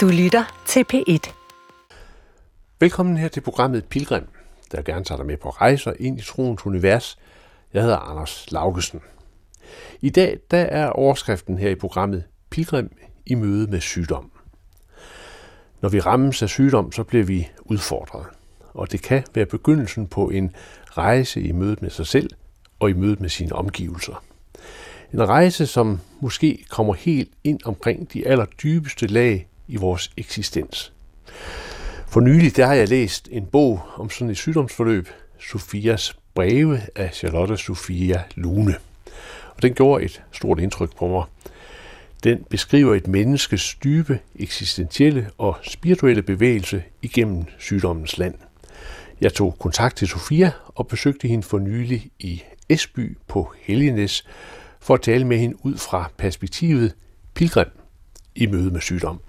Du lytter til P1. Velkommen her til programmet Pilgrim, der gerne tager dig med på rejser ind i troens univers. Jeg hedder Anders Laugesen. I dag der er overskriften her i programmet Pilgrim i møde med sygdom. Når vi rammes af sygdom, så bliver vi udfordret. Og det kan være begyndelsen på en rejse i mødet med sig selv og i mødet med sine omgivelser. En rejse, som måske kommer helt ind omkring de allerdybeste lag i vores eksistens. For nylig der har jeg læst en bog om sådan et sygdomsforløb, Sofias breve af Charlotte Sofia Lune. Og den gjorde et stort indtryk på mig. Den beskriver et menneskes dybe, eksistentielle og spirituelle bevægelse igennem sygdommens land. Jeg tog kontakt til Sofia og besøgte hende for nylig i Esby på Helgenæs for at tale med hende ud fra perspektivet pilgrim i møde med sygdom.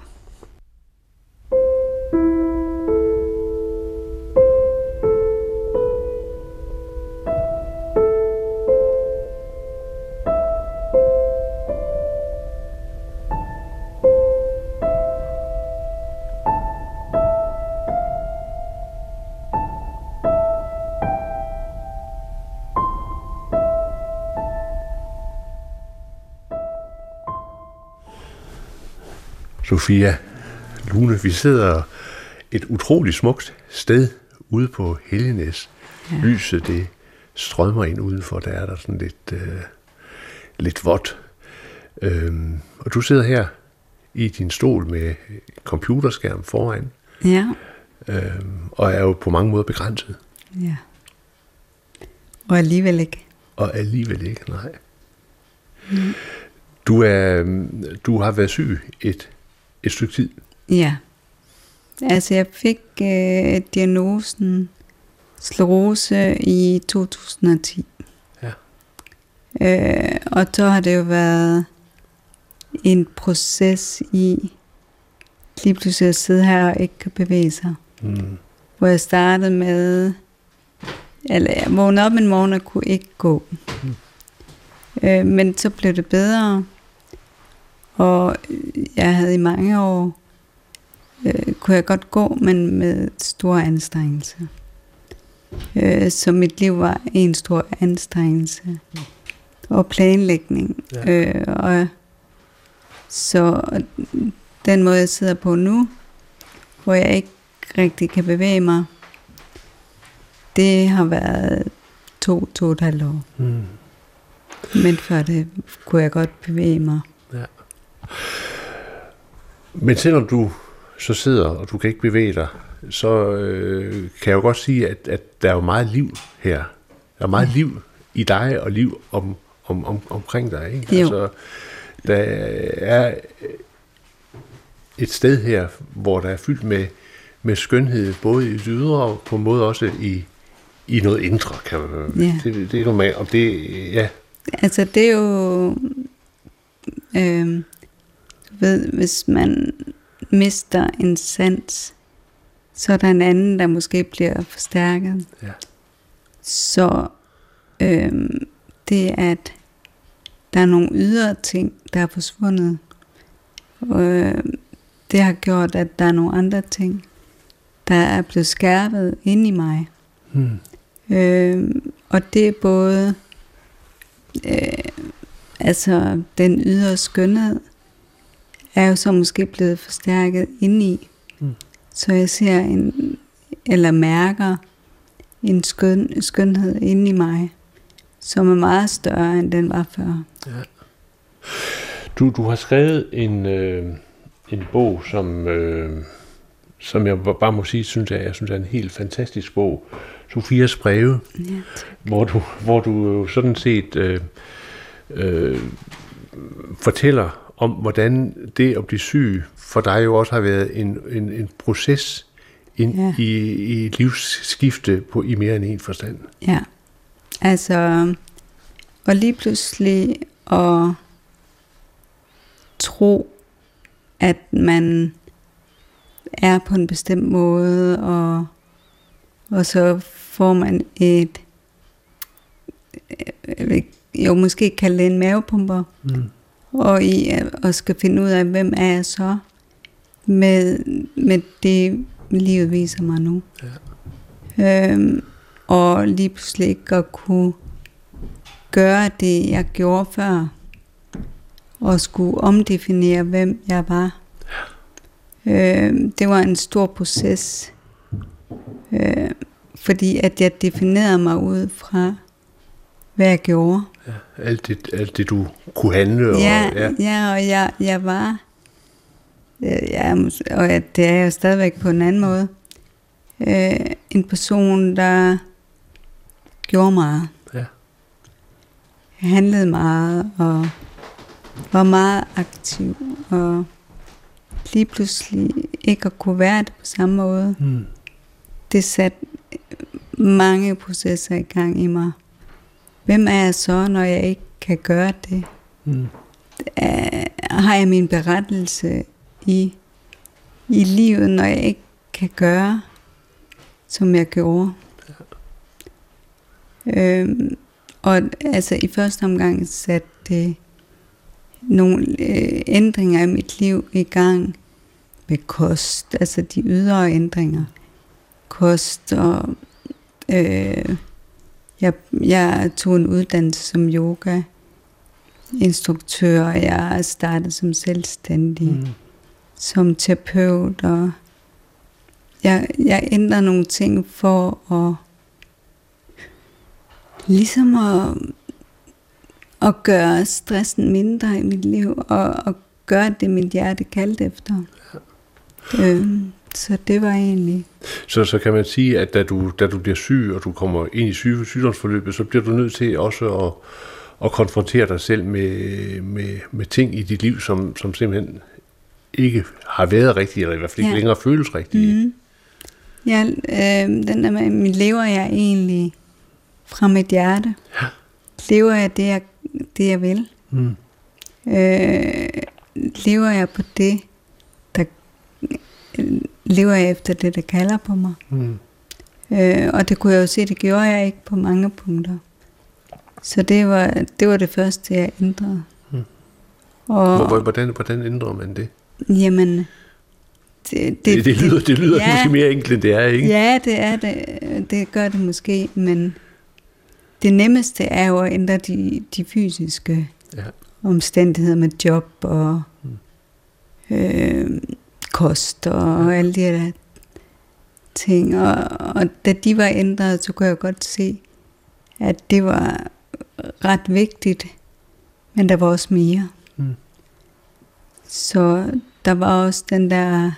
Sofia Lune, vi sidder et utroligt smukt sted ude på Helgenæs. Ja. Lyset, det strømmer ind udenfor, der er der sådan lidt, øh, lidt vådt. Øhm, og du sidder her i din stol med computerskærm foran. Ja. Øhm, og er jo på mange måder begrænset. Ja. Og alligevel ikke. Og alligevel ikke, nej. Mm. Du, er, du har været syg et et stykke tid? Ja. Altså jeg fik øh, diagnosen sklerose i 2010. Ja. Øh, og så har det jo været en proces i lige pludselig at sidde her og ikke kan bevæge sig. Mm. Hvor jeg startede med, eller jeg vågnede op en morgen og kunne ikke gå. Mm. Øh, men så blev det bedre. Og jeg havde i mange år, øh, kunne jeg godt gå, men med store anstrengelser. Øh, så mit liv var en stor anstrengelse. Og planlægning. Ja. Øh, og så den måde, jeg sidder på nu, hvor jeg ikke rigtig kan bevæge mig, det har været to, to og et halvt år. Mm. Men før det kunne jeg godt bevæge mig. Men selvom du så sidder, og du kan ikke bevæge dig, så øh, kan jeg jo godt sige, at, at der er jo meget liv her. Der er meget liv i dig, og liv om, om, om, omkring dig. Ikke? Jo. Altså, der er et sted her, hvor der er fyldt med, med skønhed, både i det ydre og på en måde også i, i noget indre. Kan man, ja. det, det er normalt. Og det, ja. Altså det er jo... Øh, ved, hvis man mister en sans, så er der en anden, der måske bliver forstærket. Ja. Så øhm, det at der er nogle ydre ting, der er forsvundet. Og øh, det har gjort, at der er nogle andre ting, der er blevet skærpet ind i mig. Hmm. Øhm, og det er både øh, altså den ydre skønhed, er jo så måske blevet forstærket indeni. Mm. Så jeg ser en, eller mærker en skøn, skønhed inde i mig, som er meget større, end den var før. Ja. Du, du har skrevet en, øh, en bog, som, øh, som jeg bare må sige, synes jeg, jeg synes er en helt fantastisk bog. Sofias breve, ja, hvor, du, hvor du sådan set øh, øh, fortæller om, hvordan det at blive syg for dig jo også har været en, en, en proces ind ja. i, i et livsskifte på, i mere end en forstand. Ja, altså, og lige pludselig at tro, at man er på en bestemt måde, og, og så får man et, jo måske kalde det en mavepumper, mm og i at skal finde ud af, hvem er jeg så? med, med det, livet viser mig nu. Ja. Øhm, og lige pludselig ikke at kunne gøre det, jeg gjorde før, og skulle omdefinere, hvem jeg var. Øhm, det var en stor proces, øh, fordi at jeg definerede mig ud fra, hvad jeg gjorde. Ja, alt, det, alt det, du kunne handle. Og, ja, ja. ja, og jeg, jeg var, ja, og det er jeg stadigvæk på en anden måde, øh, en person, der gjorde meget. Ja. Jeg handlede meget, og var meget aktiv, og lige pludselig ikke at kunne være det på samme måde. Mm. Det satte mange processer i gang i mig. Hvem er jeg så, når jeg ikke kan gøre det? Mm. Er, har jeg min berettelse i, i livet, når jeg ikke kan gøre, som jeg gjorde? Ja. Øhm, og altså i første omgang satte det nogle øh, ændringer i mit liv i gang med kost, altså de ydre ændringer. Kost og øh, jeg, jeg tog en uddannelse som yoga instruktør, og jeg startede som selvstændig, mm. som terapeut, og jeg, jeg ændrer nogle ting for at ligesom at, at gøre stressen mindre i mit liv, og, og gøre det, mit hjerte kaldte efter. Ja. Øhm, så det var egentlig... Så, så kan man sige, at da du, da du bliver syg, og du kommer ind i syg, sygdomsforløbet, så bliver du nødt til også at, at konfrontere dig selv med, med, med ting i dit liv, som, som simpelthen ikke har været rigtige, eller i hvert fald ikke ja. længere føles rigtige. Mm. Ja, øh, den der med, mit lever jeg egentlig fra mit hjerte? Ja. Lever jeg det, jeg, det, jeg vil? Mm. Øh, lever jeg på det, lever jeg efter det, der kalder på mig. Mm. Øh, og det kunne jeg jo se, det gjorde jeg ikke på mange punkter. Så det var det, var det første, jeg ændrede. Mm. Og, hvordan, hvordan ændrer man det? Jamen, det, det, det, det lyder, det lyder ja, måske mere enkelt, end det er, ikke? Ja, det er det. Det gør det måske, men det nemmeste er jo at ændre de, de fysiske ja. omstændigheder med job og mm. øh, kost og alle de der ting. Og, og da de var ændret, så kunne jeg godt se, at det var ret vigtigt, men der var også mere. Mm. Så der var også den der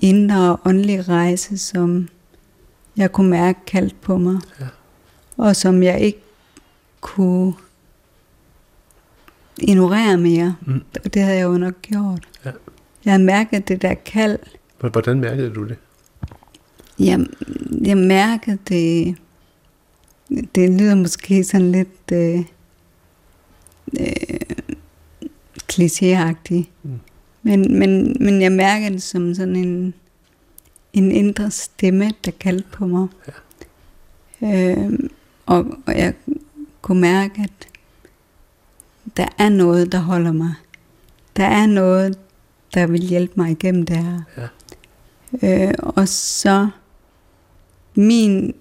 indre åndelige rejse, som jeg kunne mærke kaldt på mig. Ja. Og som jeg ikke kunne ignorere mere. Mm. Og det havde jeg jo nok gjort. Jeg mærkede det der kald. Hvordan mærkede du det? Jeg, jeg mærkede det, det lyder måske sådan lidt øh, øh, klichéagtigt, mm. men, men, men jeg mærkede det som sådan en, en indre stemme, der kaldte på mig. Ja. Øh, og, og jeg kunne mærke, at der er noget, der holder mig. Der er noget, der vil hjælpe mig igennem det her. Ja. Øh, og så min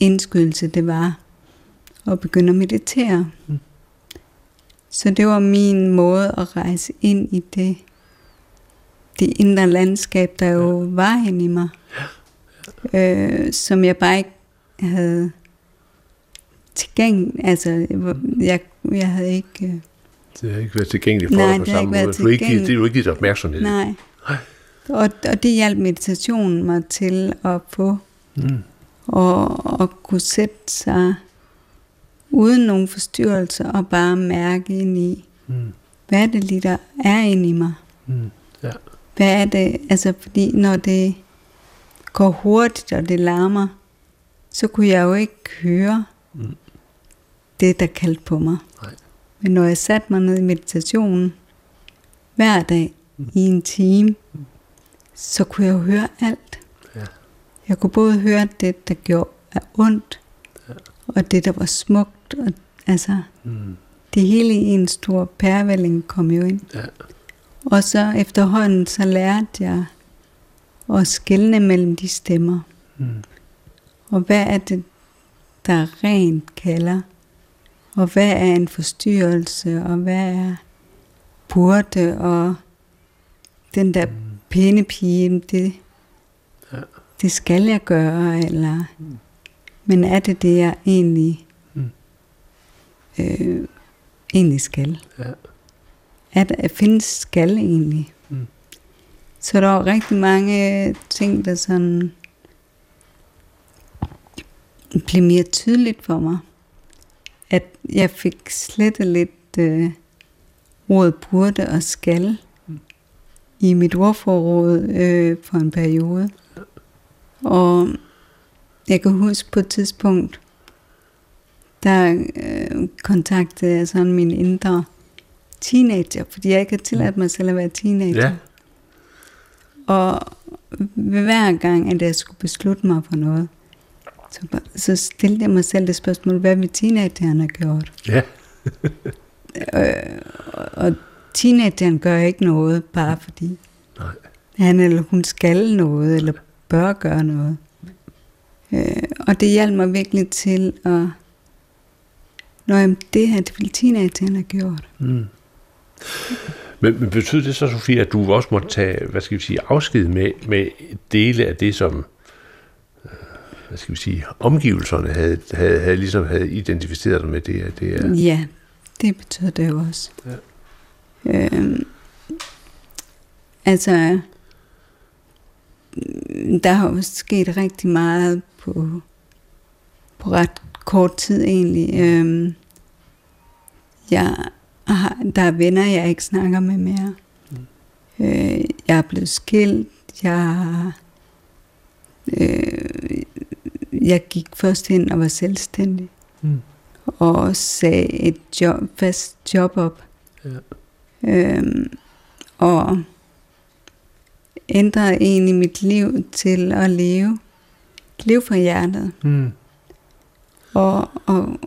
indskydelse, det var at begynde at meditere. Mm. Så det var min måde at rejse ind i det, det indre landskab, der jo ja. var inde i mig. Ja. Ja. Øh, som jeg bare ikke havde tilgængelig. Altså, jeg, jeg havde ikke... Det har ikke været tilgængeligt for Nej, dig på samme måde. Du ikke, det er jo ikke dit opmærksomhed. Nej. Og, og det hjalp meditationen mig til at få. Mm. Og at kunne sætte sig uden nogen forstyrrelser og bare mærke ind i, mm. hvad er det lige, der er inde i mig? Mm. Ja. Hvad er det? Altså, fordi når det går hurtigt, og det larmer, så kunne jeg jo ikke høre mm. det, der kaldte på mig. Men når jeg satte mig ned i meditationen hver dag i en time, så kunne jeg jo høre alt. Ja. Jeg kunne både høre det, der gjorde af ondt, ja. og det, der var smukt. Og, altså, mm. det hele i en stor pærvælling kom jo ind. Ja. Og så efterhånden, så lærte jeg at skelne mellem de stemmer. Mm. Og hvad er det, der rent kalder? Og hvad er en forstyrrelse? Og hvad er burde? Og den der pæne pige, det, Ja. det skal jeg gøre, eller... Men er det det, jeg egentlig, Mm. øh, egentlig skal? Ja. Er der, findes skal egentlig? Mm. Så der var rigtig mange ting, der sådan blev mere tydeligt for mig. At jeg fik slettet lidt øh, ordet burde og skal Mm. i mit ordforråd øh, for en periode. Og jeg kan huske på et tidspunkt, der øh, kontaktede jeg sådan min indre teenager, fordi jeg ikke havde tilladt mig selv at være teenager. Ja. Og hver gang, at jeg skulle beslutte mig for noget, så, så stillede jeg mig selv det spørgsmål, hvad vil teenageren have gjort? Ja. Øh, og, og teenageren gør ikke noget, bare fordi Nej. han eller hun skal noget, eller bør gøre noget. Øh, og det hjalp mig virkelig til at, Nå, jamen, det her, det ville teenageren have gjort. Mm. Men, men betyder det så, Sofie, at du også måtte tage, hvad skal vi sige, afsked med, med dele af det, som hvad skal vi sige, omgivelserne havde, havde, havde ligesom havde identificeret dig med det, at det er... Ja, det betyder det jo også. Ja. Øhm, altså, mm, der har jo sket rigtig meget på, på ret kort tid egentlig. Øhm, jeg har, der er venner, jeg ikke snakker med mere. Mm. Øh, jeg er blevet skilt. Jeg, øh, jeg gik først ind og var selvstændig Mm. og sagde et job, fast job op. Ja. Øhm, og ændrede egentlig mit liv til at leve, leve fra hjertet. Mm. Og, og,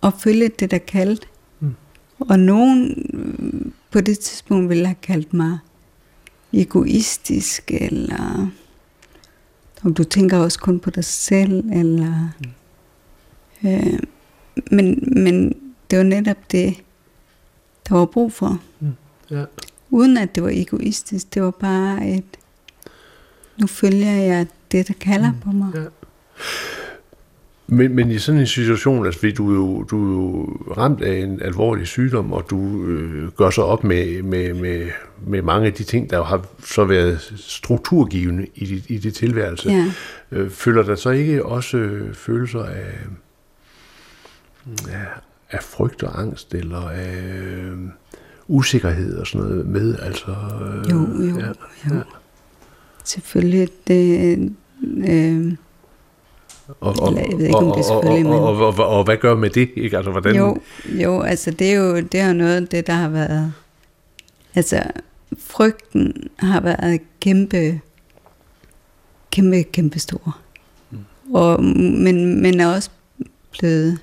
og følge det, der kaldt. Mm. Og nogen øh, på det tidspunkt ville have kaldt mig egoistisk, eller om du tænker også kun på dig selv, eller... Mm. Øh, men, men det var netop det, der var brug for. Ja. Uden at det var egoistisk, det var bare et, nu følger jeg det, der kalder Mm. på mig. Ja. Men, men i sådan en situation, altså fordi du er jo, du er jo ramt af en alvorlig sygdom, og du øh, gør så op med, med, med, med mange af de ting, der jo har så været strukturgivende i dit, i dit tilværelse. Ja. Øh, føler der så ikke også øh, følelser af, ja, af frygt og angst, eller af øh, usikkerhed og sådan noget med? Altså, øh, Jo, jo, ja, jo. ja. Selvfølgelig, det, øh, Og, og, Eller jeg ved ikke, om det er selvfølgelig, og, og, og, og, og, og hvad gør med det? Ikke? Altså, hvordan, jo, jo, altså det er jo det er jo noget af det, der har været, altså frygten har været kæmpe, kæmpe, kæmpe stor. Mm. Og, men, men er også blevet,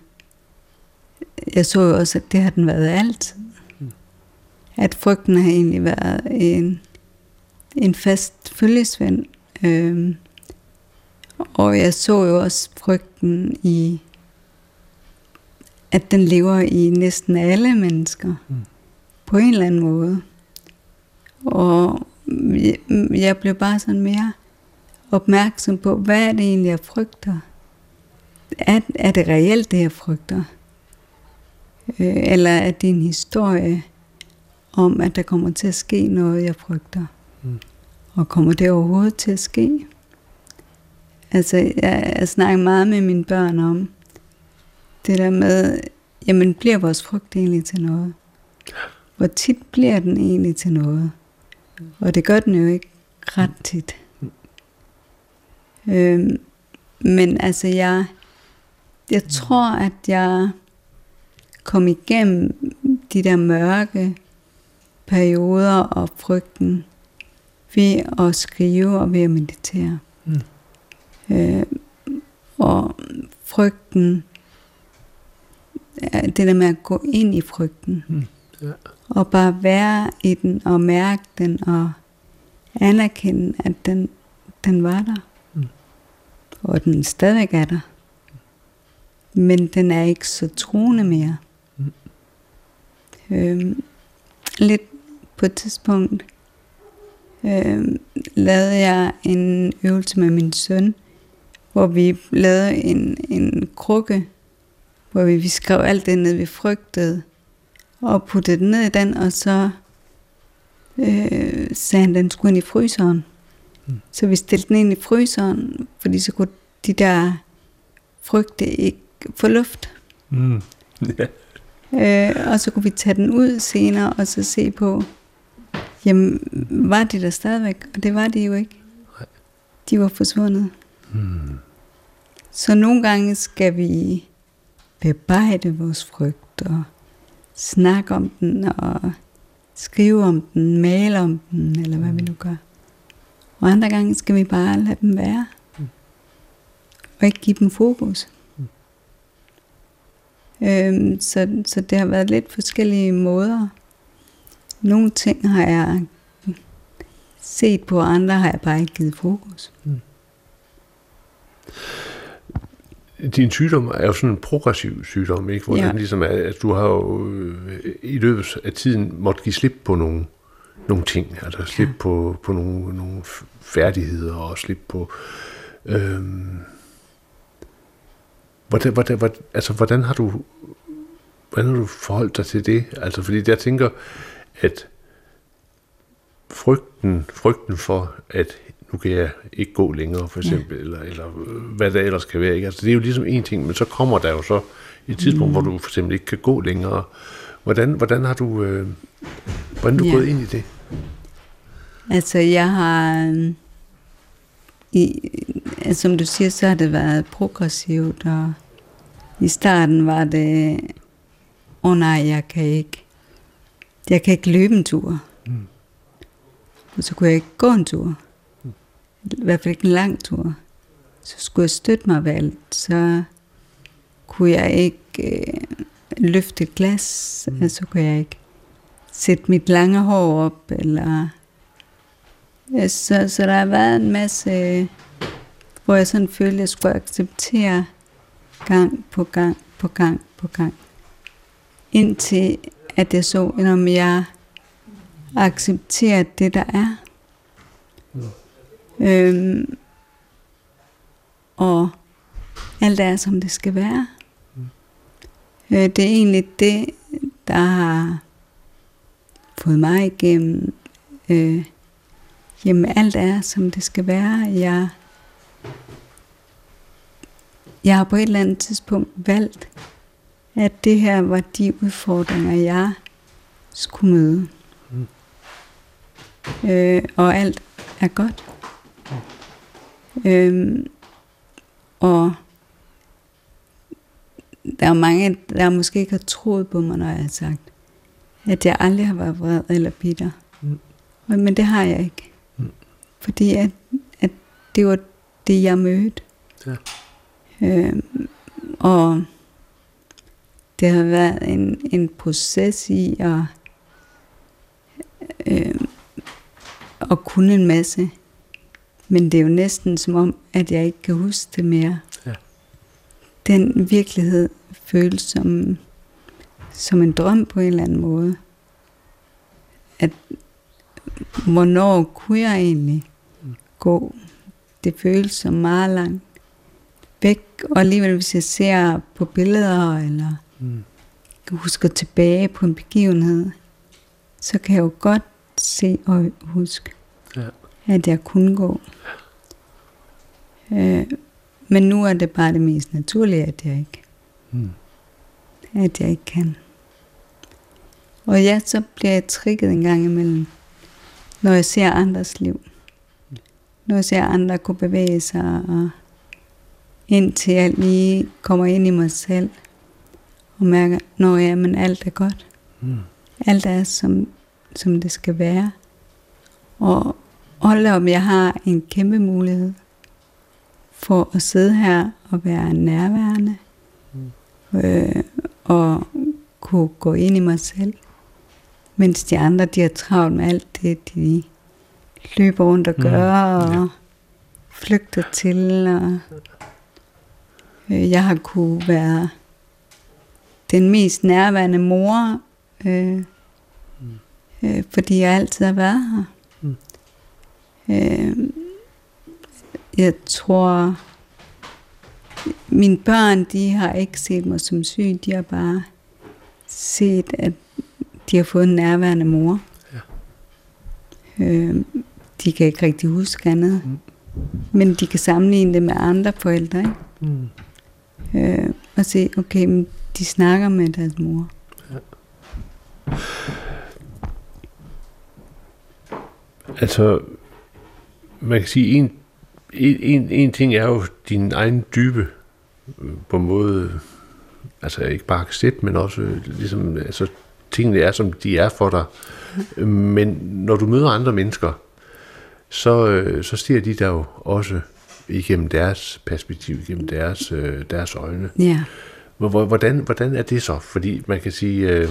jeg så jo også, at det har den været altid. Mm. At frygten har egentlig været en, en fast følgesvend. Øhm, og jeg så jo også frygten i, at den lever i næsten alle mennesker. Mm. På en eller anden måde. Og jeg, jeg blev bare sådan mere opmærksom på, hvad er det egentlig, jeg frygter? Er, er det reelt, det jeg frygter? Øh, eller er det en historie om, at der kommer til at ske noget, jeg frygter? Mm. Og kommer det overhovedet til at ske? Altså, jeg, jeg snakker meget med mine børn om det der med, jamen bliver vores frygt egentlig til noget? Hvor tit bliver den egentlig til noget? Og det gør den jo ikke ret tit. Øhm, men altså, jeg, jeg tror, at jeg kom igennem de der mørke perioder og frygten ved at skrive og ved at meditere. Øh, og frygten, det der med at gå ind i frygten, Mm, ja. Og bare være i den og mærke den og anerkende, at den, den var der. Mm. Og den stadig er der. Men den er ikke så troende mere. Mm. Øhm, lidt på et tidspunkt øhm, lavede jeg en øvelse med min søn, hvor vi lavede en, en krukke, hvor vi, vi skrev alt det ned, vi frygtede, og puttede det ned i den, og så øh, sagde han, den skulle ind i fryseren. Mm. Så vi stillede den ind i fryseren, fordi så kunne de der frygte ikke få luft. Mm. Yeah. Øh, og så kunne vi tage den ud senere, og så se på, jamen, var de der stadigvæk? Og det var de jo ikke. De var forsvundet. Mm. Så nogle gange skal vi bearbejde vores frygt og snakke om den og skrive om den, male om den, eller hvad vi nu gør. Og andre gange skal vi bare lade dem være. Mm. Og ikke give dem fokus. Mm. Øhm, så, så det har været lidt forskellige måder. Nogle ting har jeg set på, andre har jeg bare ikke givet fokus. Mm din sygdom er jo sådan en progressiv sygdom, ikke? Hvor ja. den ligesom er, at du har jo øh, i løbet af tiden måtte give slip på nogle, nogle ting, altså slip ja. på, på nogle, nogle færdigheder og slip på... Øhm, hvordan, hvordan, hvordan, altså, hvordan har du hvordan har du forholdt dig til det? Altså, fordi jeg tænker, at frygten, frygten for, at nu kan jeg ikke gå længere, for eksempel, ja. eller, eller hvad det ellers kan være. Ikke? Altså, det er jo ligesom en ting, men så kommer der jo så et tidspunkt, mm. hvor du for eksempel ikke kan gå længere. Hvordan, hvordan har du, øh, hvordan du ja. gået ind i det? Altså, jeg har... I, altså, som du siger, så har det været progressivt, og i starten var det, åh oh, nej, jeg kan ikke, jeg kan ikke løbe en tur. Mm. Og så kunne jeg ikke gå en tur i hvert fald ikke en lang tur, så skulle jeg støtte mig ved alt, så kunne jeg ikke øh, løfte et glas, mm. altså kunne jeg ikke sætte mit lange hår op, eller så, så der har været en masse, hvor jeg sådan følte, at jeg skulle acceptere gang på gang på gang på gang, indtil at jeg så, om jeg accepterer det, der er. Øhm, og alt er, som det skal være. Mm. Øh, det er egentlig det, der har fået mig igennem. Øh, jamen alt er, som det skal være. Jeg, jeg har på et eller andet tidspunkt valgt, at det her var de udfordringer, jeg skulle møde. Mm. Øh, og alt er godt. Øhm, og der er mange, der måske ikke har troet på mig, når jeg har sagt, at jeg aldrig har været vred eller bitter. Mm. Men det har jeg ikke. Mm. Fordi at, at det var det, jeg mødte. Ja. Øhm, og det har været en, en proces i at, øhm, at kunne en masse. Men det er jo næsten som om, at jeg ikke kan huske det mere. Ja. Den virkelighed føles som, som en drøm på en eller anden måde. At hvornår kunne jeg egentlig mm. gå? Det føles som meget langt væk. Og alligevel, hvis jeg ser på billeder, eller mm. husker tilbage på en begivenhed, så kan jeg jo godt se og huske, ja. At jeg kunne gå. Øh, men nu er det bare det mest naturlige, at jeg ikke, hmm. at jeg ikke kan. Og ja, så bliver jeg trigget en gang imellem, når jeg ser andres liv. Når jeg ser andre kunne bevæge sig, og indtil jeg lige kommer ind i mig selv, og mærker, når ja, men alt er godt. Hmm. Alt er, som, som det skal være. Og hold om, jeg har en kæmpe mulighed for at sidde her og være nærværende, mm. øh, og kunne gå ind i mig selv, Mens de andre, de har travlt med alt det, de løber rundt og gør, mm. og ja. flygter til, og øh, jeg har kunne være den mest nærværende mor, øh, øh, fordi jeg altid har været her. Øh, jeg tror, mine børn, de har ikke set mig som syg, de har bare set, at de har fået en nærværende mor. Ja. Øh, de kan ikke rigtig huske andet. Mm. Men de kan sammenligne det med andre forældre, ikke? Mm. Øh, og se, okay, men de snakker med deres mor. Altså, man kan sige, en, en, en, ting er jo din egen dybe, øh, på en måde, altså ikke bare accept, men også øh, ligesom, altså tingene er, som de er for dig. Men når du møder andre mennesker, så, øh, så stiger de der jo også igennem deres perspektiv, igennem deres, deres øjne. Ja. Hvor- hvor- Hvordan, hvordan er det så? Fordi man kan sige, øh,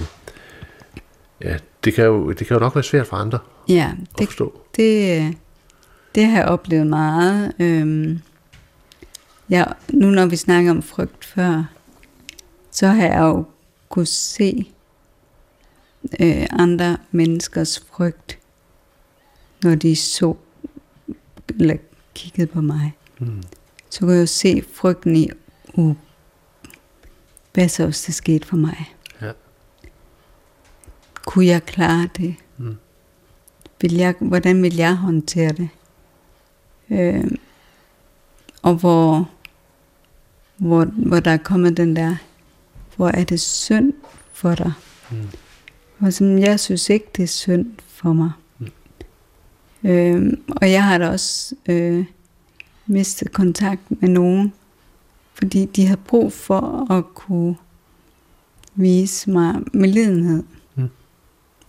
ja, det kan, jo, det kan jo nok være svært for andre Ja, at det, forstå. det, det har jeg oplevet meget. Øhm, ja, nu når vi snakker om frygt før, så har jeg jo kunne se øh, andre menneskers frygt, når de så eller kiggede på mig. Mm. Så kunne jeg jo se frygten i, uh, hvad så hvis det skete for mig? Ja. Kunne jeg klare det? Mm. Vil jeg, hvordan vil jeg håndtere det? Øh, og hvor, hvor, hvor der er kommet den der, hvor er det synd for dig? Mm. Og sådan, jeg synes ikke, det er synd for mig. Mm. Øh, og jeg har da også øh, mistet kontakt med nogen, fordi de har brug for at kunne vise mig medlidenhed. Mm.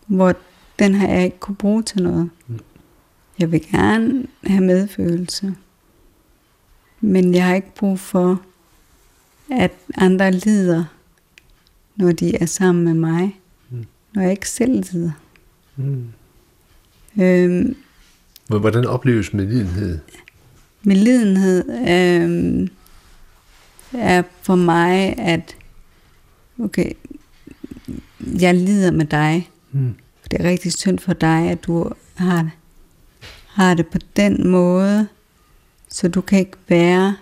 Hvor den har jeg ikke kunne bruge til noget. Mm. Jeg vil gerne have medfølelse. Men jeg har ikke brug for, at andre lider, når de er sammen med mig. Mm. Når jeg ikke selv lider. Mm. Øhm, Hvor- Hvordan opleves medlidenhed? Medlidenhed øh, er for mig, at okay, jeg lider med dig. Mm. Det er rigtig synd for dig, at du har det, har det på den måde, så du kan ikke være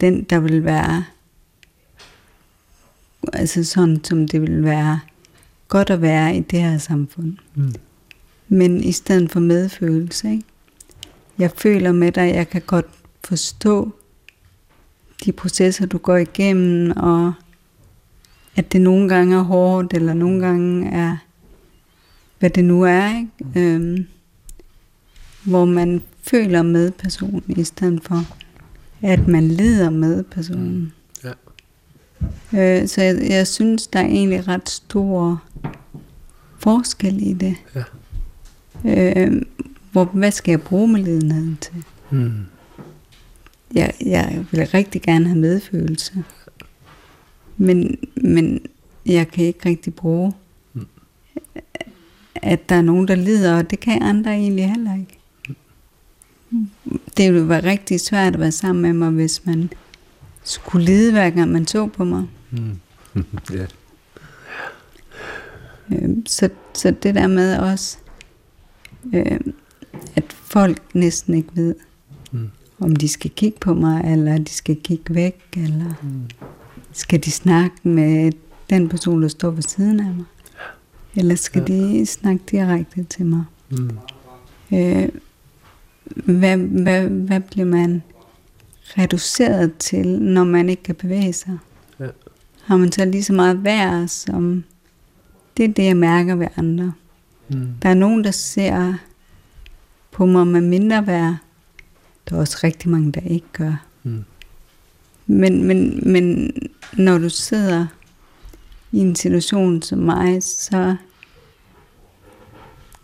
den, der vil være, altså sådan, som det vil være godt at være i det her samfund. Mm. Men i stedet for medfølelse, ikke? Jeg føler med dig, jeg kan godt forstå de processer, du går igennem, og at det nogle gange er hårdt, eller nogle gange er, hvad det nu er, ikke? Øhm, hvor man føler med personen, i stedet for, at man lider med personen. Ja. Øh, så jeg, jeg synes, der er egentlig ret stor forskel i det. Ja. Øh, hvor, hvad skal jeg bruge medlidenheden til? Mm. Jeg, jeg vil rigtig gerne have medfølelse. Men, men jeg kan ikke rigtig bruge, Mm. at der er nogen, der lider, og det kan andre egentlig heller ikke. Det ville være rigtig svært at være sammen med mig, hvis man skulle lide, hver gang man så på mig. Mm. ja. Øh, så, så det der med også, øh, at folk næsten ikke ved, Mm. om de skal kigge på mig, eller de skal kigge væk, eller Mm. skal de snakke med den person, der står ved siden af mig? Eller skal Ja. de snakke direkte til mig? Mm. Øh, hvad, hvad, hvad bliver man reduceret til, når man ikke kan bevæge sig? Ja. Har man så lige så meget værd, som det er det, jeg mærker ved andre. Mm. Der er nogen, der ser på mig med mindre værd. Der er også rigtig mange, der ikke gør. Mm. Men, men, men når du sidder i en situation som mig, så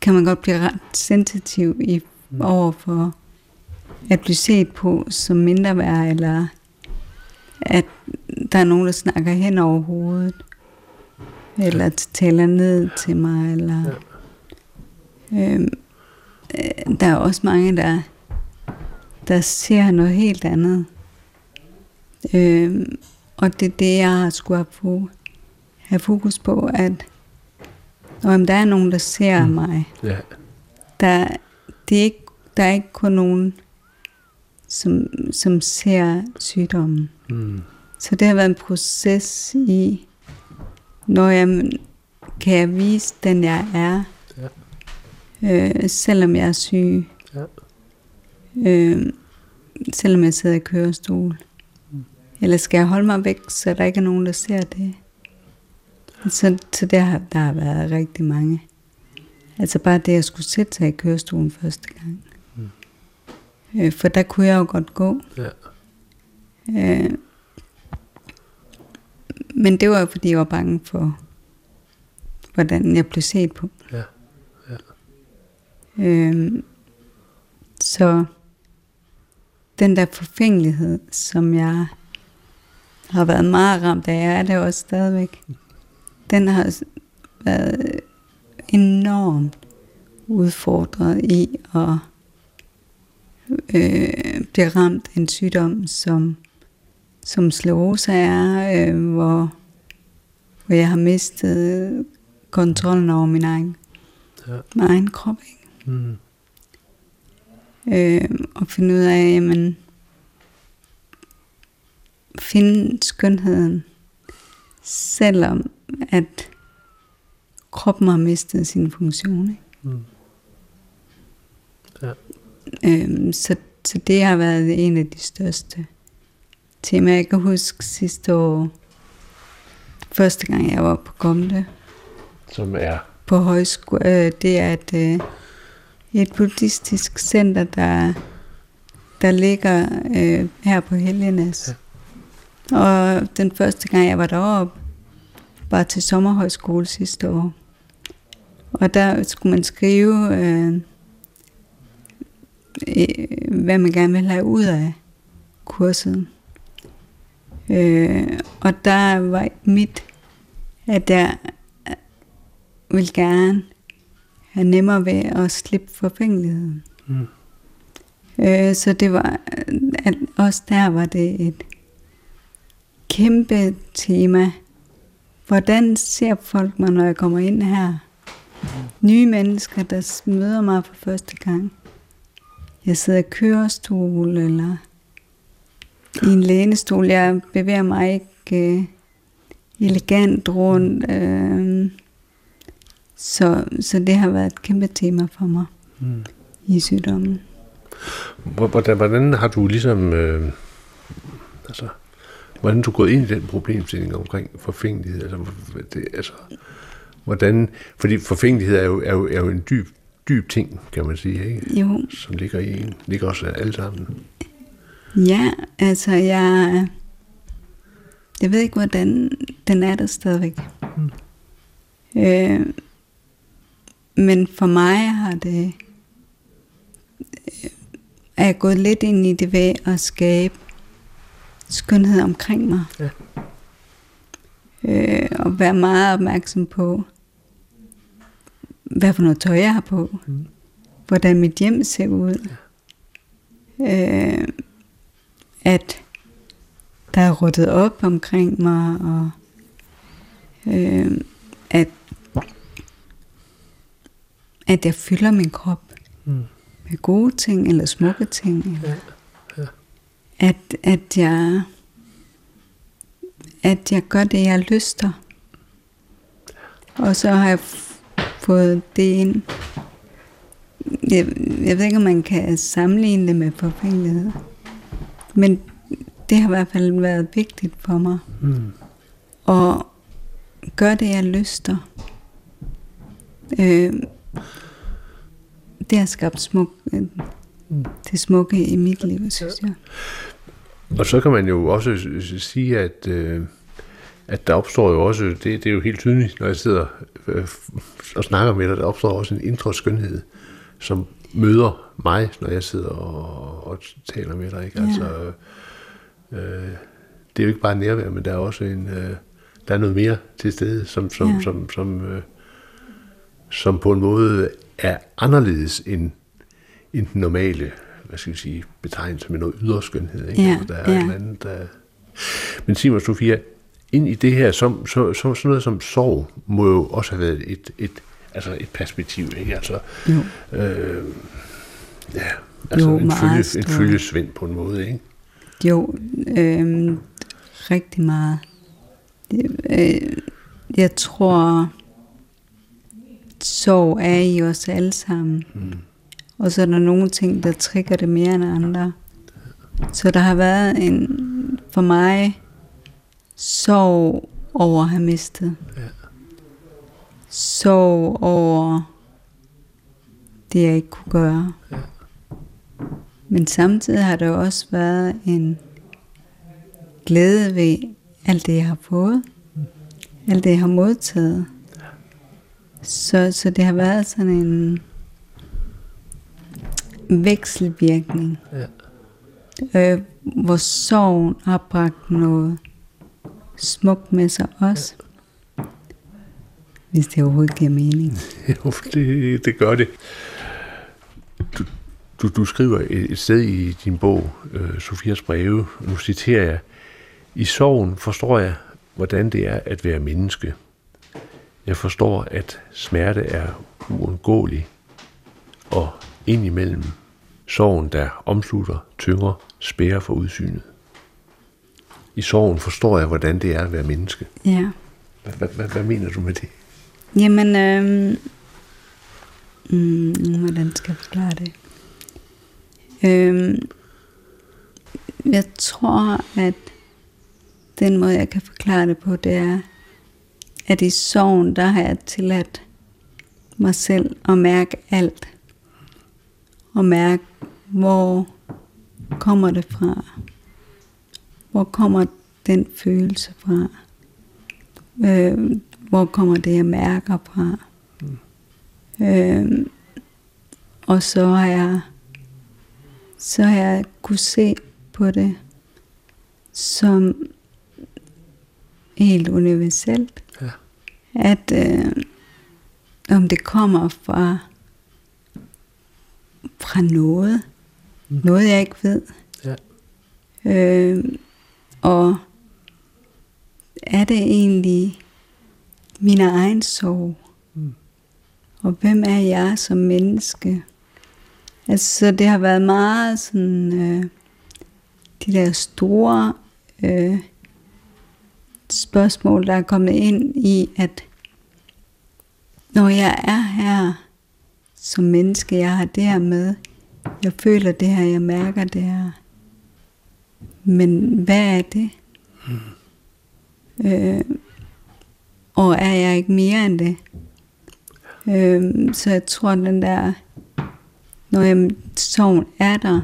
kan man godt blive ret sensitiv i. over for at blive set på som mindre værd, eller at der er nogen, der snakker hen over hovedet. eller taler ned til mig, eller... Ja. Øhm, øh, der er også mange, der, der ser noget helt andet. Øhm, og det er det, jeg har skulle have, fokus på, at om der er nogen, der ser mm. mig, Ja. der, det er ikke, der er ikke kun nogen, som, som ser sygdommen. Mm. Så det har været en proces i, når jeg kan jeg vise den, jeg er, øh, selvom jeg er syg, Ja. øh, selvom jeg sidder i kørestol. Eller skal jeg holde mig væk, så der ikke er nogen, der ser det? Så, så der, har, der har været rigtig mange. Altså bare det, at skulle sætte sig i kørestolen første gang. Øh, for der kunne jeg jo godt gå. Ja. Øh, men det var jo, fordi jeg var bange for, hvordan jeg blev set på. Ja. Øh, så den der forfængelighed, som jeg har været meget ramt af, jeg er det også stadigvæk, den har været enormt udfordret i at øh, blive ramt af en sygdom, som, som sklerose er, øh, hvor, hvor jeg har mistet kontrollen over min egen, Ja. min egen krop. Ikke? Mm. øh, og finde ud af, jamen, finde skønheden, selvom at kroppen har mistet sin funktion. Ikke? Mm. Øhm, så, så det har været en af de største temaer. Jeg kan huske sidste år, første gang jeg var på Gomle, Som er... på højskole, øh, det er et, øh, et buddhistisk center, der, der ligger øh, her på Helgenes. Ja. Og den første gang, jeg var deroppe, var til sommerhøjskole sidste år. Og der skulle man skrive, øh, hvad man gerne vil have ud af kurset. Øh, og der var mit, at jeg vil gerne have nemmere ved at slippe forfængeligheden. Mm. Øh, så det var, at også der var det et kæmpe tema. Hvordan ser folk mig, når jeg kommer ind her? Nye mennesker, der møder mig for første gang. Jeg sidder i kørestol, eller i en lænestol. Jeg bevæger mig ikke øh, elegant rundt. Øh, så, så det har været et kæmpe tema for mig Mm. i sygdommen. Hvor- Hvordan, hvordan har du ligesom... Øh, altså, hvordan er du gået ind i den problemstilling omkring forfængelighed? Altså, det, altså, hvordan, fordi forfængelighed er jo, er jo, er jo en dyb, dyb ting, kan man sige, ikke? Jo, som ligger i en, ligger også alle sammen. Ja, altså jeg... Jeg ved ikke, hvordan den er der stadigvæk. Mm. Øh, men for mig har det... Er jeg gået lidt ind i det ved at skabe skønhed omkring mig. Ja. Øh, og være meget opmærksom på, hvad for noget tøj jeg har på. Mm. Hvordan mit hjem ser ud. Øh, at der er ryddet op omkring mig, og øh, at, at jeg fylder min krop Mm. med gode ting, eller smukke ting. Eller, Ja, ja. At, at jeg at jeg gør det, jeg lyster. Og så har jeg fået det ind. Jeg, jeg ved ikke, om man kan sammenligne det med forfængelighed. Men det har i hvert fald været vigtigt for mig. Mm. Og gøre det, jeg lyster. Øh, det har skabt smuk, øh, det smukke i mit liv, synes jeg. Og så kan man jo også sige, at, øh, at der opstår jo også, det, det er jo helt tydeligt, når jeg sidder øh, og snakker med dig, der opstår også en indre skønhed, som møder mig, når jeg sidder og, og taler med dig. Ikke? Ja. Altså, øh, det er jo ikke bare nærvær, men der er også en, øh, der er noget mere til stede, som, som, ja. som, som, øh, som på en måde er anderledes end, end den normale hvad skal vi sige, betegnelse med noget ydre skønhed. Ikke? Ja, der er ja. en andet, der... Men sig mig, Sofia, ind i det her, som, så, så, sådan noget som sorg, må jo også have været et, et, altså et perspektiv, ikke? Altså, Jo. øh, ja, altså Jo, en, følge, en stort. følgesvend på en måde, ikke? Jo, øh, rigtig meget. Øh, jeg tror, sorg er i os alle sammen. Mm. Og så er der nogle ting, der trigger det mere end andre. Så der har været en, for mig, sorg over at have mistet. Ja. Sorg over det, jeg ikke kunne gøre. Ja. Men samtidig har der også været en glæde ved alt det, jeg har fået. Alt det, jeg har modtaget. Så, så det har været sådan en vekselvirkning, Ja. øh, hvor sorgen har bragt noget smukt med sig også. Hvis det overhovedet giver mening. Jo, det, det gør det. Du, du, du skriver et, sted i din bog, øh, Sofias breve, nu citerer jeg, I sorgen forstår jeg, hvordan det er at være menneske. Jeg forstår, at smerte er uundgåelig, og indimellem sorgen, der omslutter, tynger, spærer for udsynet. I sorgen forstår jeg, hvordan det er at være menneske. Ja. Hvad, mener du med det? Jamen, øhm, mm, hvordan skal jeg forklare det? Øhm, jeg tror, at den måde, jeg kan forklare det på, det er, at i sorgen, der har jeg tilladt mig selv at mærke alt. Og mærke, hvor kommer det fra? Hvor kommer den følelse fra? Øh, hvor kommer det, jeg mærker fra? Øh, og så har jeg så har jeg kunne se på det som helt universelt. Ja. At øh, om det kommer fra fra noget, Mm. noget jeg ikke ved. Ja. Øh, og er det egentlig min egen sorg? Mm. Og hvem er jeg som menneske? Altså, så det har været meget sådan, øh, de der store øh, spørgsmål, der er kommet ind i, at når jeg er her som menneske, jeg har det her med, jeg føler det her, jeg mærker det her. Men hvad er det? Mm. Øh, og er jeg ikke mere end det? Øh, så jeg tror, den der, når jeg, sorgen er der,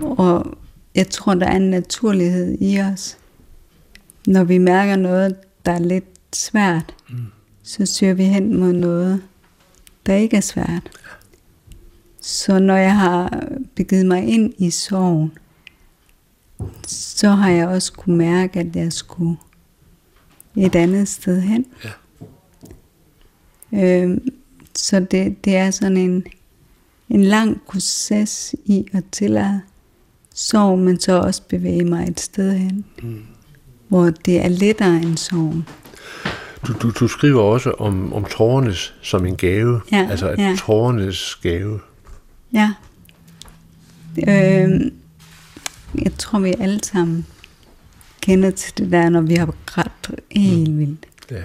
og jeg tror, der er en naturlighed i os. Når vi mærker noget, der er lidt svært, mm. så søger vi hen mod noget, der ikke er svært. Så når jeg har begivet mig ind i sorgen, så har jeg også kunne mærke, at jeg skulle et andet sted hen. Ja. Øhm, så det, det er sådan en, en lang proces i at tillade sorg, men så også bevæge mig et sted hen, mm. hvor det er lettere end sorgen. Du, du, du skriver også om, om tårernes som en gave. Ja, altså at ja. tårernes gave. Ja. Øhm, jeg tror, vi alle sammen kender til det der, når vi har grædt helt vildt. Ja.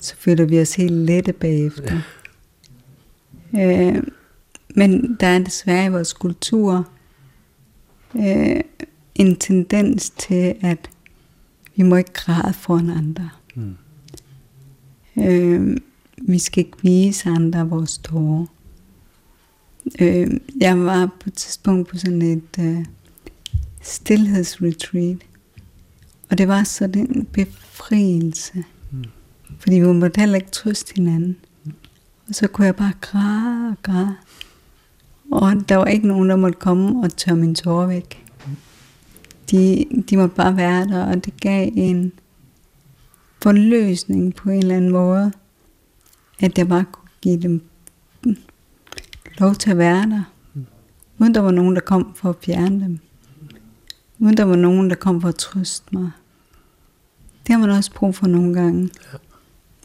Så føler vi os helt lette bagefter. Ja. Øh, men der er desværre i vores kultur øh, en tendens til, at vi må ikke græde foran andre. Mm. Øh, vi skal ikke vise andre vores tårer. Øh, jeg var på et tidspunkt på sådan et øh, stillhedsretreat, og det var sådan en befrielse. Mm. Fordi vi måtte heller ikke trøste hinanden. Og så kunne jeg bare græde og græde. Og der var ikke nogen, der måtte komme og tørre min tårer væk. De, de måtte bare være der, og det gav en forløsning på en eller anden måde, at jeg bare kunne give dem lov til at være der. Uden der var nogen, der kom for at fjerne dem. Uden der var nogen, der kom for at trøste mig. Det har man også brug for nogle gange. Ja.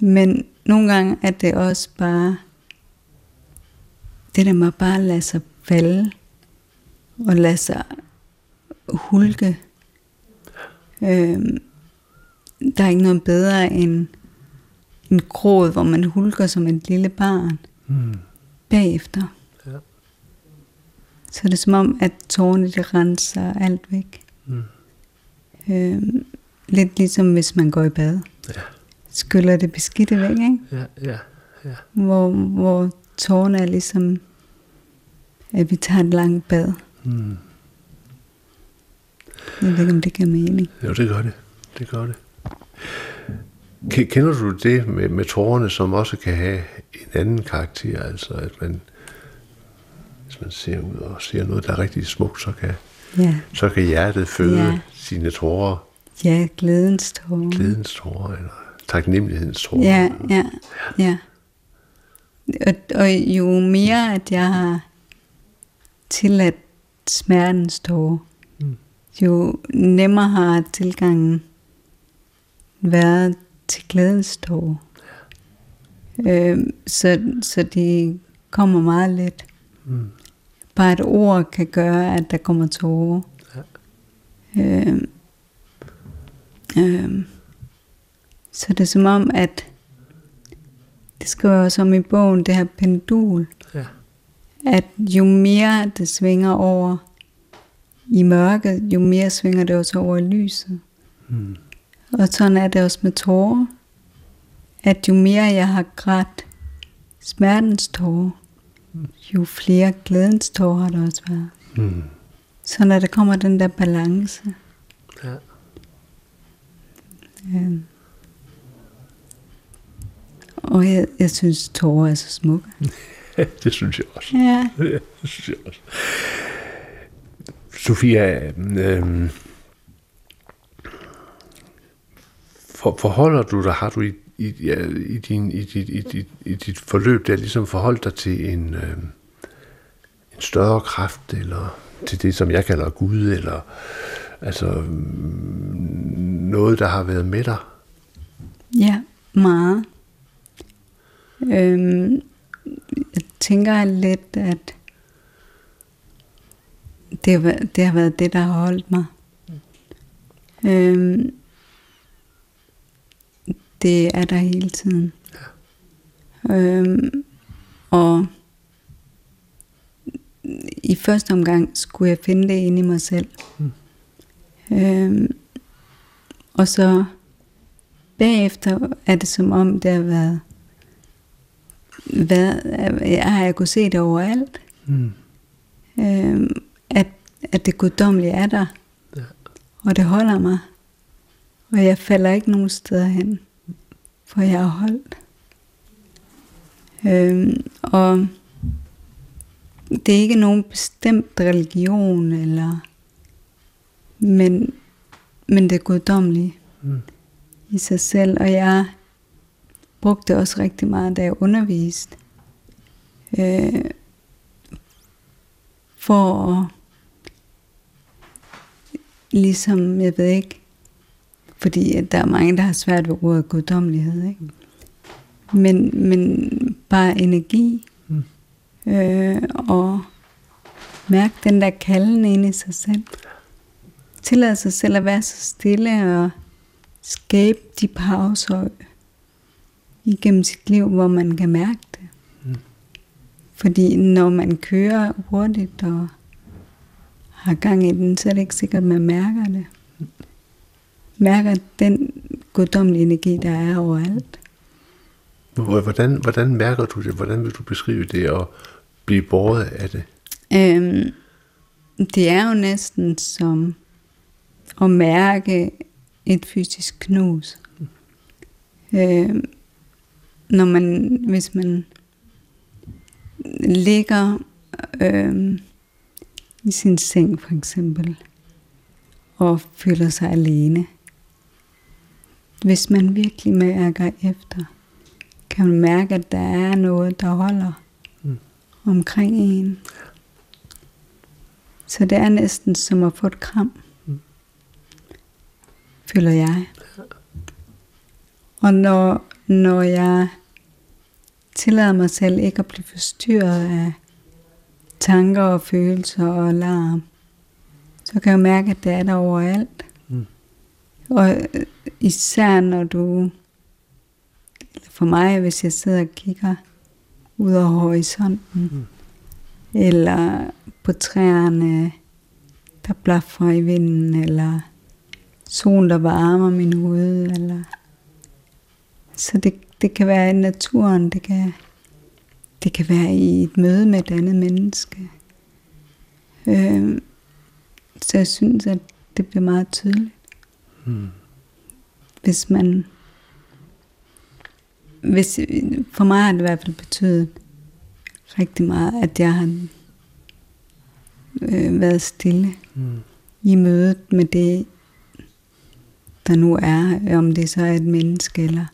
Men nogle gange er det også bare det der med bare at lade sig falde og lade sig hulke. Øhm, der er ikke noget bedre end en gråd, hvor man hulker som et lille barn Mm. bagefter. Ja. Så er det som om, at tårerne de renser alt væk. Mm. Øhm, lidt ligesom hvis man går i bad. Ja. Skyller det beskidte væk, ikke? Ja, ja, ja. Hvor, hvor tårerne er ligesom, at vi tager et langt bad. Mm. Jeg ved ikke, om det giver mening. Jo, det gør det. Det gør det. Ke- Kender du det med, med tårerne, som også kan have en anden karakter? Altså, at man, hvis man ser ud og ser noget, der er rigtig smukt, så kan, Ja, så kan hjertet føde Ja. ja. sine tårer, ja glædens tårer. glædens tårer, eller taknemmelighedens tårer. Ja, ja, ja. Og, og jo mere, at jeg har tilladt smertens tårer, Mm. jo nemmere har tilgangen været til glædens tårer. Øhm, så, så de kommer meget let. Mm. Bare et ord kan gøre, at der kommer tårer. Ja. Øhm, øhm, så det er som om, at det skriver også om i bogen, det her pendul, Ja. at jo mere det svinger over i mørket, jo mere svinger det også over i lyset. Mm. Og sådan er det også med tårer, at jo mere jeg har grædt smertens tårer, jo flere glædens tårer har der også været. Mm. Så når der kommer den der balance, Ja. øh, og jeg, jeg synes, tårer er så smukke. det synes jeg også. Ja. Ja, det synes jeg også. Sofia, øh, for, forholder du dig, har du i, i, ja, i, din, i, dit, i, dit, i dit forløb der ligesom forholdt dig til en, øh, en større kraft, eller til det, som jeg kalder Gud, eller altså mm, noget, der har været med dig? Ja, meget. Øhm, jeg tænker lidt, at det har, været, det har været det, der har holdt mig. Øhm, det er der hele tiden. Øhm, og i første omgang skulle jeg finde det inde i mig selv. Øhm, og så bagefter er det som om, det har været, været jeg har jeg kunne se det overalt. Mm. Øhm, at, at det guddommelige er der. Ja. Og det holder mig. Og jeg falder ikke nogen steder hen. For jeg er holdt. Øhm, og det er ikke nogen bestemt religion, eller, men, men det er guddommelige Mm. i sig selv. Og jeg brugte det også rigtig meget, da jeg underviste. Øh, for at, ligesom, jeg ved ikke, fordi at der er mange, der har svært ved ordet guddommelighed, ikke? Men, men bare energi, Mm. øh, og mærke den der kalden ind i sig selv. Tillade sig selv at være så stille og skabe de pauser igennem sit liv, hvor man kan mærke det. Mm. Fordi når man kører hurtigt og har gang i den, så er det ikke sikkert, at man mærker det. Mærker den guddommelige energi, der er overalt. Hvor- Hvordan, hvordan mærker du det? Hvordan vil du beskrive det at blive båret af det? Øhm, det er jo næsten som at mærke et fysisk knus. Øhm, når man, hvis man ligger øhm, i sin seng for eksempel, og føler sig alene, hvis man virkelig mærker efter, kan man mærke, at der er noget, der holder mm. omkring en. Så det er næsten som at få et kram, mm. føler jeg. Og når, når jeg tillader mig selv ikke at blive forstyrret af tanker og følelser og larm, så kan jeg mærke, at det er der overalt. Og især når du, for mig, hvis jeg sidder og kigger ud over horisonten, mm. eller på træerne, der blaffer i vinden, eller solen, der varmer min hoved, eller så det, det kan være i naturen, det kan, det kan være i et møde med et andet menneske. Øh, så jeg synes, at det bliver meget tydeligt. Hmm. Hvis man... Hvis, for mig har det i hvert fald betydet rigtig meget, at jeg har øh, været stille hmm. i mødet med det, der nu er, om det så er et menneske, eller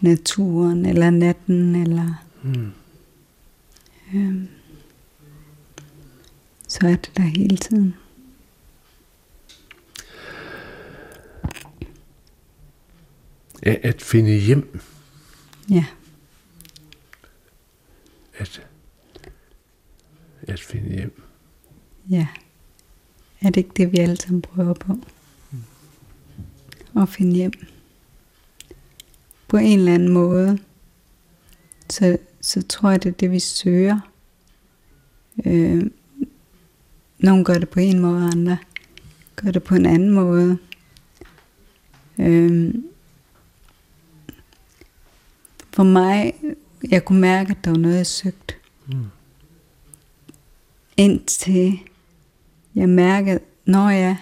naturen, eller natten, eller... Hmm. Øh, så er det der hele tiden. At finde hjem. Ja. At, at finde hjem. Ja. Er det ikke det, vi alle sammen prøver på? At finde hjem. På en eller anden måde, så, så tror jeg, det er det, vi søger. Øh, nogle gør det på en måde, andre gør det på en anden måde. Øh, for mig, jeg kunne mærke, at der var noget, jeg søgte. Mm. Indtil jeg mærkede, når jeg,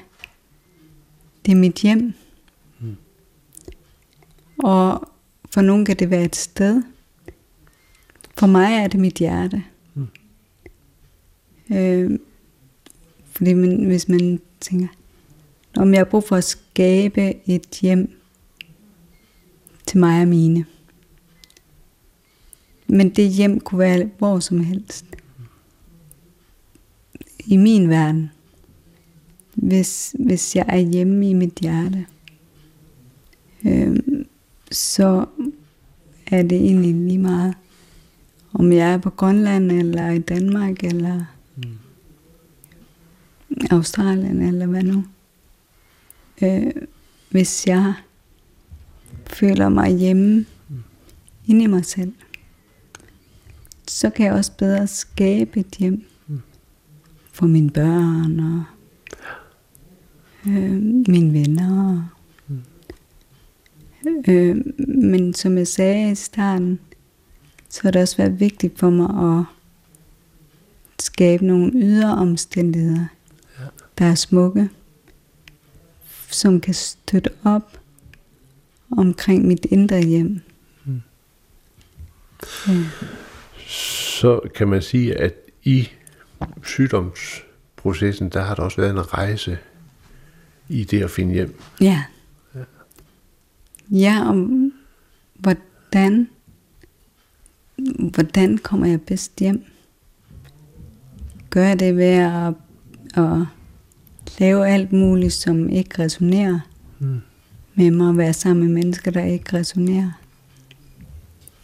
det er mit hjem. Mm. Og for nogen kan det være et sted. For mig er det mit hjerte. Mm. Øh, fordi man, hvis man tænker, om jeg har brug for at skabe et hjem til mig og mine. Men det hjem kunne være hvor som helst. I min verden. Hvis, hvis jeg er hjemme i mit hjerte, Øhm, så er det egentlig lige meget, om jeg er på Grønland, eller i Danmark, eller mm. Australien, eller hvad nu. Øh, hvis jeg føler mig hjemme mm. inde i mig selv, så kan jeg også bedre skabe et hjem for mine børn og øh, mine venner. Mm. Øh, men som jeg sagde i starten, så har det også været vigtigt for mig at skabe nogle ydre omstændigheder, ja. der er smukke, som kan støtte op omkring mit indre hjem. Mm. Ja så kan man sige, at i sygdomsprocessen, der har der også været en rejse i det at finde hjem. Ja. Ja, ja og hvordan, hvordan kommer jeg bedst hjem? Gør jeg det ved at, at lave alt muligt, som ikke resonerer mm. med mig, at være sammen med mennesker, der ikke resonerer?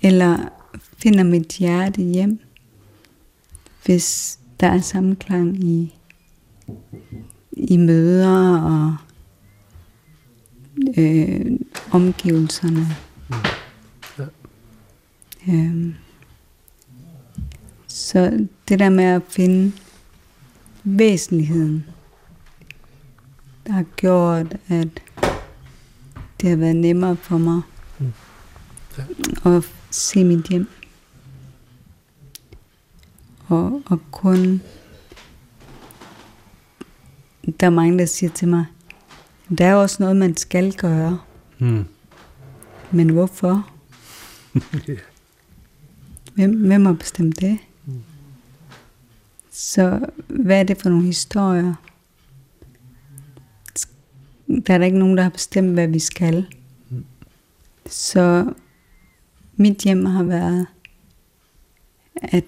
Eller finder mit hjerte hjem, hvis der er sammenklang i, i møder og øh, omgivelserne. Mm. Ja. Øhm, så det der med at finde væsentligheden, der har gjort, at det har været nemmere for mig mm. at se mit hjem og, og kun... Der er mange, der siger til mig, der er også noget, man skal gøre. Hmm. Men hvorfor? yeah. hvem, hvem har bestemt det? Så hvad er det for nogle historier? Der er der ikke nogen, der har bestemt, hvad vi skal. Hmm. Så mit hjem har været, at,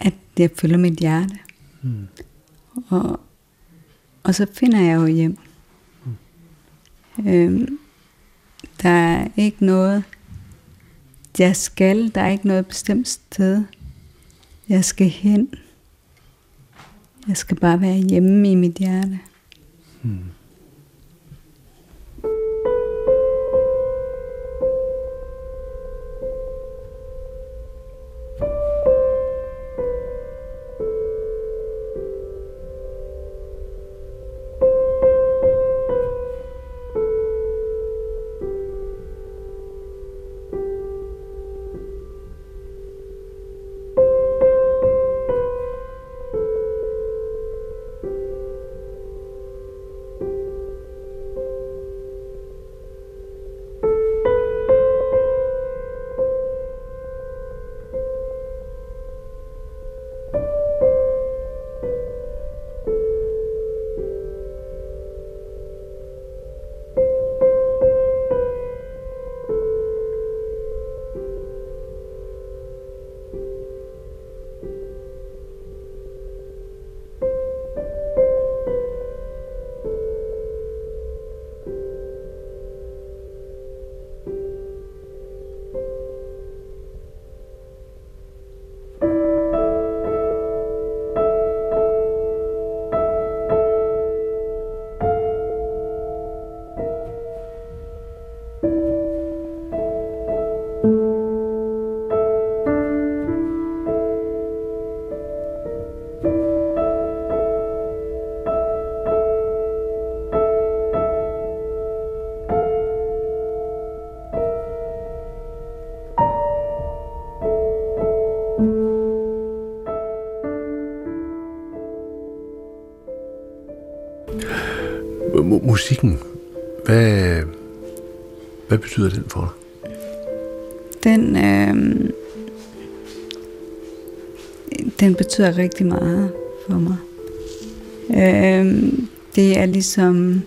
at jeg følger mit hjerte. Mm. Og, og så finder jeg jo hjem. Mm. Øhm, der er ikke noget, jeg skal, der er ikke noget bestemt sted, jeg skal hen. Jeg skal bare være hjemme i mit hjerte. Hmm. Musikken, hvad, hvad betyder den for dig? Den, øh, den betyder rigtig meget for mig. Øh, det er ligesom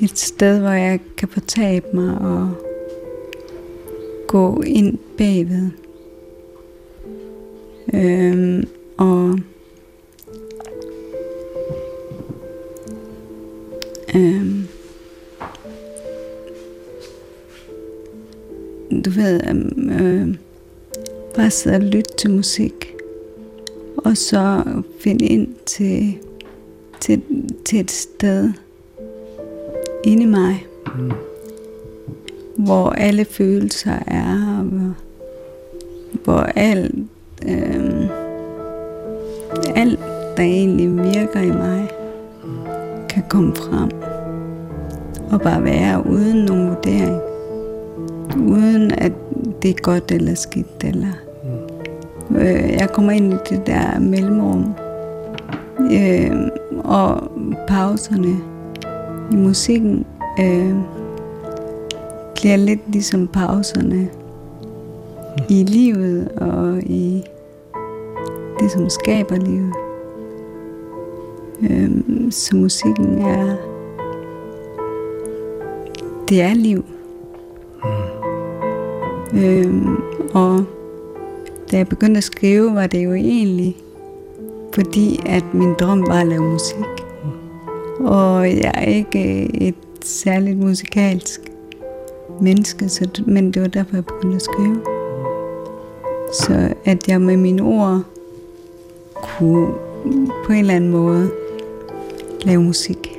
et sted, hvor jeg kan fortabe mig og gå ind bagved. Øh, og bare sidde og lytte til musik, og så finde ind til, til, til et sted inde i mig, mm. hvor alle følelser er, hvor, hvor alt, øh, alt, der egentlig virker i mig, kan komme frem og bare være uden nogen vurdering. Uden at det er godt eller skidt. Eller. Øh, jeg kommer ind i det der mellemrum. Øh, og pauserne i musikken øh, bliver lidt ligesom pauserne i livet og i det, som skaber livet. Øhm, så musikken er, det er liv. Mm. Øhm, og da jeg begyndte at skrive, var det jo egentlig fordi, at min drøm var at lave musik. Og jeg er ikke øh, et særligt musikalsk menneske, så, men det var derfor, jeg begyndte at skrive. Så at jeg med mine ord kunne på en eller anden måde lave musik.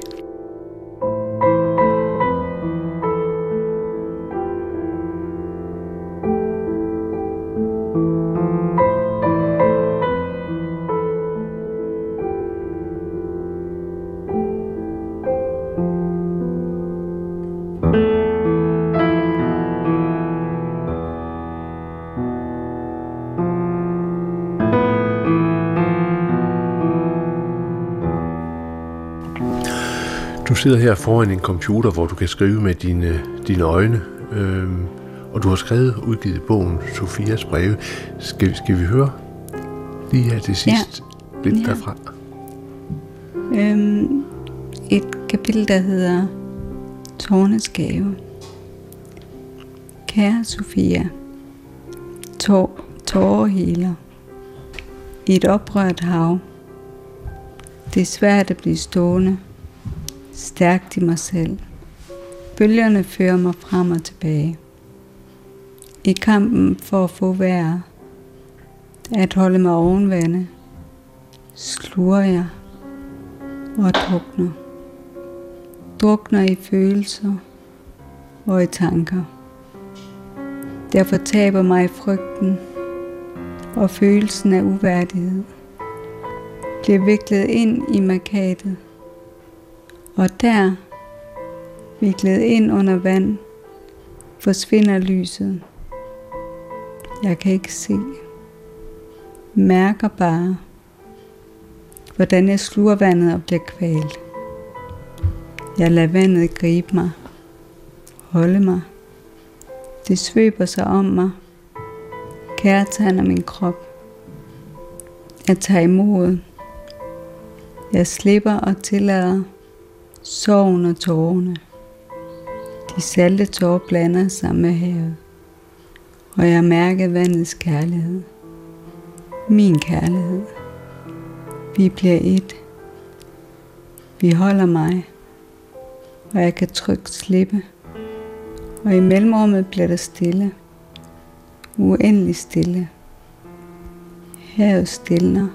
Sidder her foran en computer, hvor du kan skrive med dine, dine øjne, øh, og du har skrevet udgivet bogen Sofias breve. Skal, skal vi høre lige her til sidst ja. lidt ja. derfra? Øhm, et kapitel, der hedder Tårnes gave. Kære Sofia, tår, tåreheler. I et oprørt hav. Det er svært at blive stående. Stærkt i mig selv. Bølgerne fører mig frem og tilbage. I kampen for at få vejret, at holde mig ovenvande, slurer jeg og drukner. Drukner i følelser og i tanker. Derfor taber mig i frygten og følelsen af uværdighed. Bliver viklet ind i markadet. Og der, vi gled ind under vand, forsvinder lyset. Jeg kan ikke se. Mærker bare, hvordan jeg sluger vandet og bliver kvalt. Jeg lader vandet gribe mig, holde mig. Det svøber sig om mig, kærtegner min krop. Jeg tager imod. Jeg slipper og tillader sorgen og tårerne. De salte tårer blander sig med havet, og jeg mærker vandets kærlighed. Min kærlighed. Vi bliver et. Vi holder mig, og jeg kan trygt slippe. Og i mellemrummet bliver der stille. Uendelig stille. Havet stiller,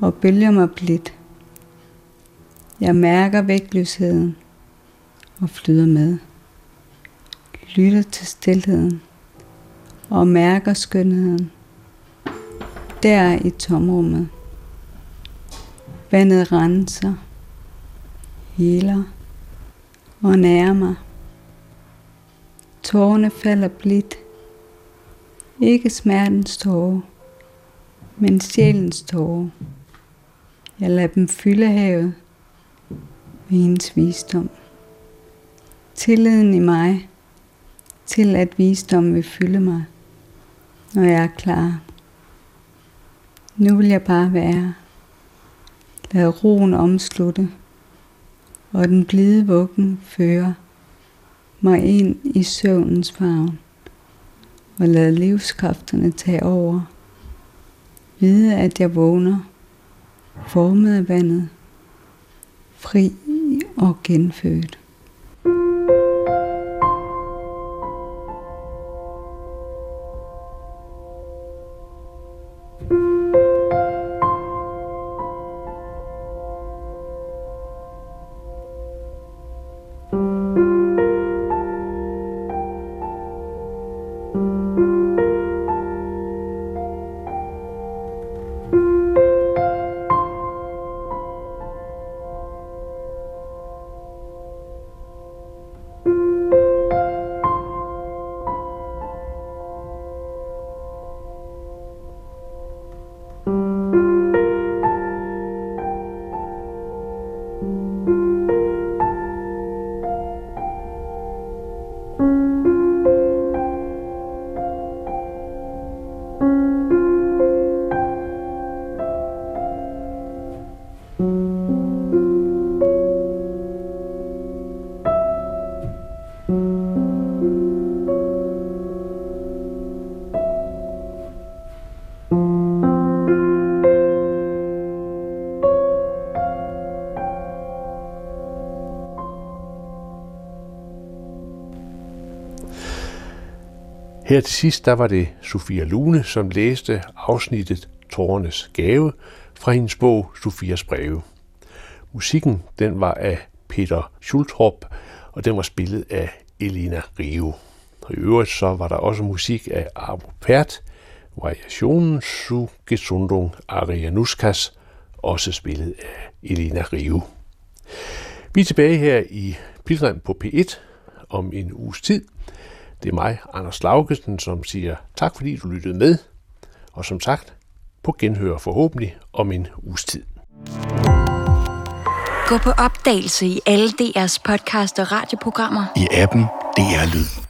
og bølger mig blidt. Jeg mærker vægtløsheden og flyder med. Lytter til stilheden og mærker skønheden. Der i tomrummet. Vandet renser, heler og nærer mig. Tårerne falder blidt. Ikke smertens tårer, men sjælens tårer. Jeg lader dem fylde havet med hendes visdom. Tilliden i mig til, at visdom vil fylde mig, når jeg er klar. Nu vil jeg bare være. Lad roen omslutte, og den blide vuggen føre mig ind i søvnens favn, og lad livskræfterne tage over. Vide, at jeg vågner, formet af vandet, fri og genfødt. Her til sidst, der var det Sofia Lune, som læste afsnittet Tårernes gave fra hendes bog Sofias breve. Musikken, den var af Peter Schultrup, og den var spillet af Elina Rio. Og i øvrigt så var der også musik af Arvo Pärt, variationen Su Gesundung Arianuskas, også spillet af Elina Rio. Vi er tilbage her i Pilgrim på P1 om en uges tid. Det er mig, Anders Laugesen, som siger tak, fordi du lyttede med. Og som sagt, på genhør forhåbentlig om en uges tid. Gå på opdagelse i alle DR's podcast og radioprogrammer. I appen DR Lyd.